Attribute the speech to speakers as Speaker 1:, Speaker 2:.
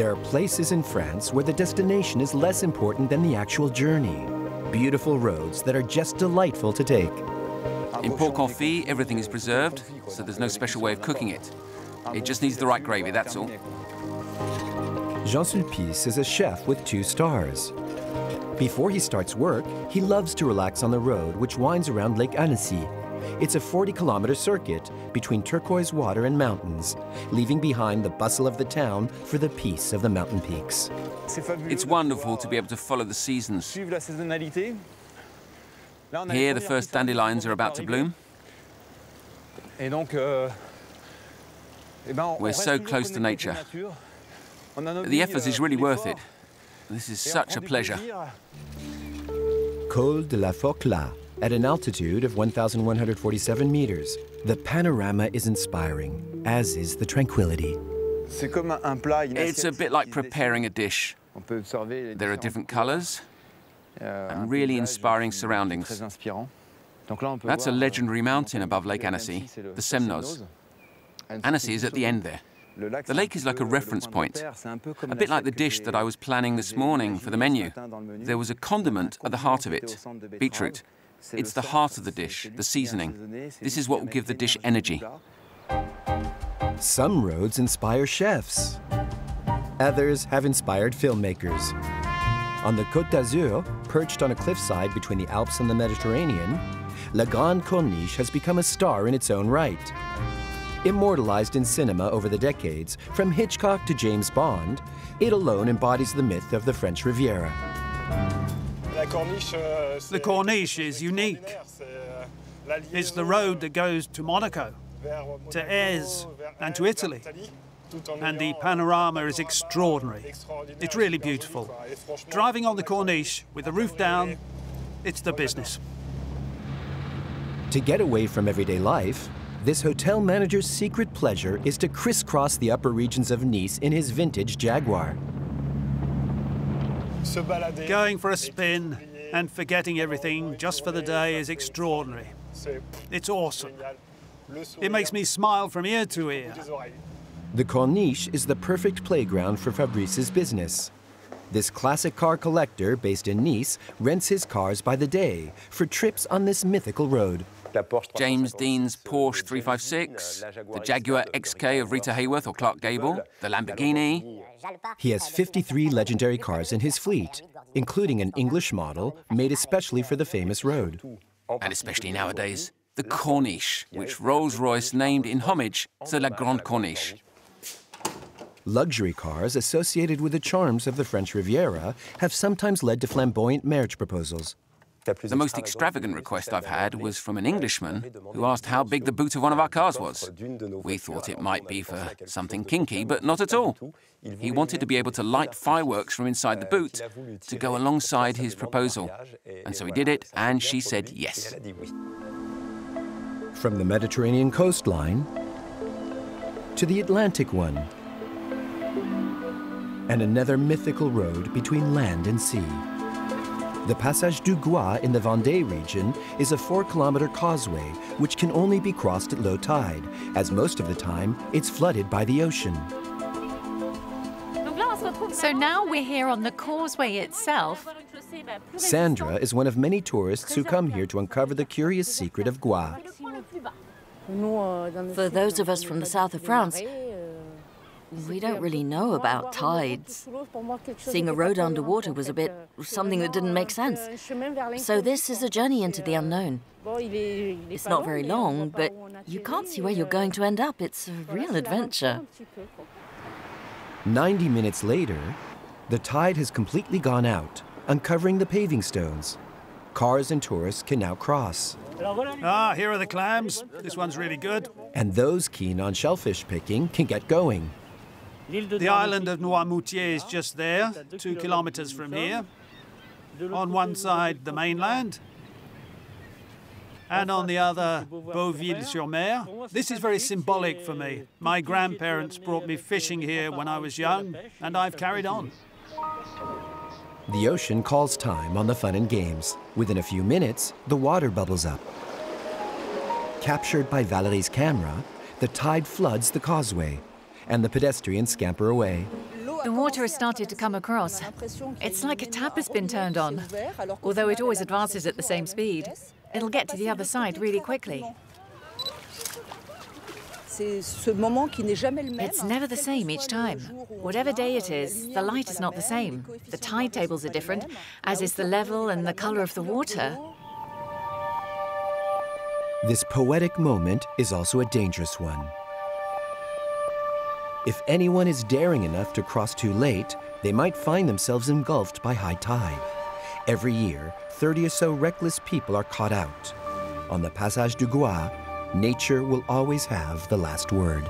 Speaker 1: There are places in France where the destination is less important than the actual journey. Beautiful roads that are just delightful to take.
Speaker 2: In Port Confit, everything is preserved, so there's no special way of cooking it. It just needs the right gravy, that's all.
Speaker 1: Jean Sulpice is a chef with two stars. Before he starts work, he loves to relax on the road which winds around Lake Annecy. It's a 40-kilometer circuit between turquoise water and mountains, leaving behind the bustle of the town for the peace of the mountain peaks.
Speaker 2: It's wonderful to be able to follow the seasons. Here, the first dandelions are about to bloom.
Speaker 3: euh,
Speaker 2: We're so close to nature. The effort is really worth it. This is such a pleasure.
Speaker 1: Col de la Forclaz, at an altitude of 1,147 meters. The panorama is inspiring, as is the tranquility.
Speaker 2: It's a bit like preparing a dish. There are different colors and really inspiring surroundings. That's a legendary mountain above Lake Annecy, the Semnoz. Annecy is at the end there. The lake is like a reference point, a bit like the dish that I was planning this morning for the menu. There was a condiment at the heart of it, beetroot. It's the heart of the dish, the seasoning. This is what will give the dish energy.
Speaker 1: Some roads inspire chefs. Others have inspired filmmakers. On the Côte d'Azur, perched on a cliffside between the Alps and the Mediterranean, La Grande Corniche has become a star in its own right. Immortalized in cinema over the decades, from Hitchcock to James Bond, it alone embodies the myth of the French Riviera.
Speaker 4: The Corniche is unique. It's the road that goes to Monaco, to Èze, and to Italy. And the panorama is extraordinary. It's really beautiful. Driving on the Corniche with the roof down, it's the business.
Speaker 1: To get away from everyday life, this hotel manager's secret pleasure is to crisscross the upper regions of Nice in his vintage Jaguar.
Speaker 4: Going for a spin and forgetting everything just for the day is extraordinary. It's awesome. It makes me smile from ear to ear.
Speaker 1: The Corniche is the perfect playground for Fabrice's business. This classic car collector based in Nice rents his cars by the day for trips on this mythical road.
Speaker 2: James Dean's Porsche 356, the Jaguar XK of Rita Hayworth or Clark Gable, the Lamborghini.
Speaker 1: He has 53 legendary cars in his fleet, including an English model made especially for the famous road.
Speaker 2: And especially nowadays, the Corniche, which Rolls-Royce named in homage to La Grande Corniche.
Speaker 1: Luxury cars associated with the charms of the French Riviera have sometimes led to flamboyant marriage proposals.
Speaker 2: The most extravagant request I've had was from an Englishman who asked how big the boot of one of our cars was. We thought it might be for something kinky, but not at all. He wanted to be able to light fireworks from inside the boot to go alongside his proposal. And so he did it, and she said yes.
Speaker 1: From the Mediterranean coastline to the Atlantic one, and another mythical road between land and sea. The Passage du Gois in the Vendée region is a four-kilometer causeway which can only be crossed at low tide, as most of the time it's flooded by the ocean.
Speaker 5: So now we're here on the causeway itself.
Speaker 1: Sandra is one of many tourists who come here to uncover the curious secret of Gois.
Speaker 6: For those of us from the south of France, we don't really know about tides. Seeing a road underwater was a bit something that didn't make sense. So this is a journey into the unknown. It's not very long, but you can't see where you're going to end up. It's a real adventure.
Speaker 1: 90 minutes later, the tide has completely gone out, uncovering the paving stones. Cars and tourists can now cross.
Speaker 4: Ah, here are the clams. This one's really good.
Speaker 1: And those keen on shellfish picking can get going.
Speaker 4: The island of Noirmoutier is just there, two kilometers from here. On one side, the mainland, and on the other, Beauvoir-sur-Mer. This is very symbolic for me. My grandparents brought me fishing here when I was young, and I've carried on.
Speaker 1: The ocean calls time on the fun and games. Within a few minutes, the water bubbles up. Captured by Valerie's camera, the tide floods the causeway, and the pedestrians scamper away.
Speaker 5: The water has started to come across. It's like a tap has been turned on, although it always advances at the same speed. It'll get to the other side really quickly. It's never the same each time. Whatever day it is, the light is not the same. The tide tables are different, as is the level and the colour of the water.
Speaker 1: This poetic moment is also a dangerous one. If anyone is daring enough to cross too late, they might find themselves engulfed by high tide. Every year, 30 or so reckless people are caught out. On the Passage du Gois, nature will always have the last word.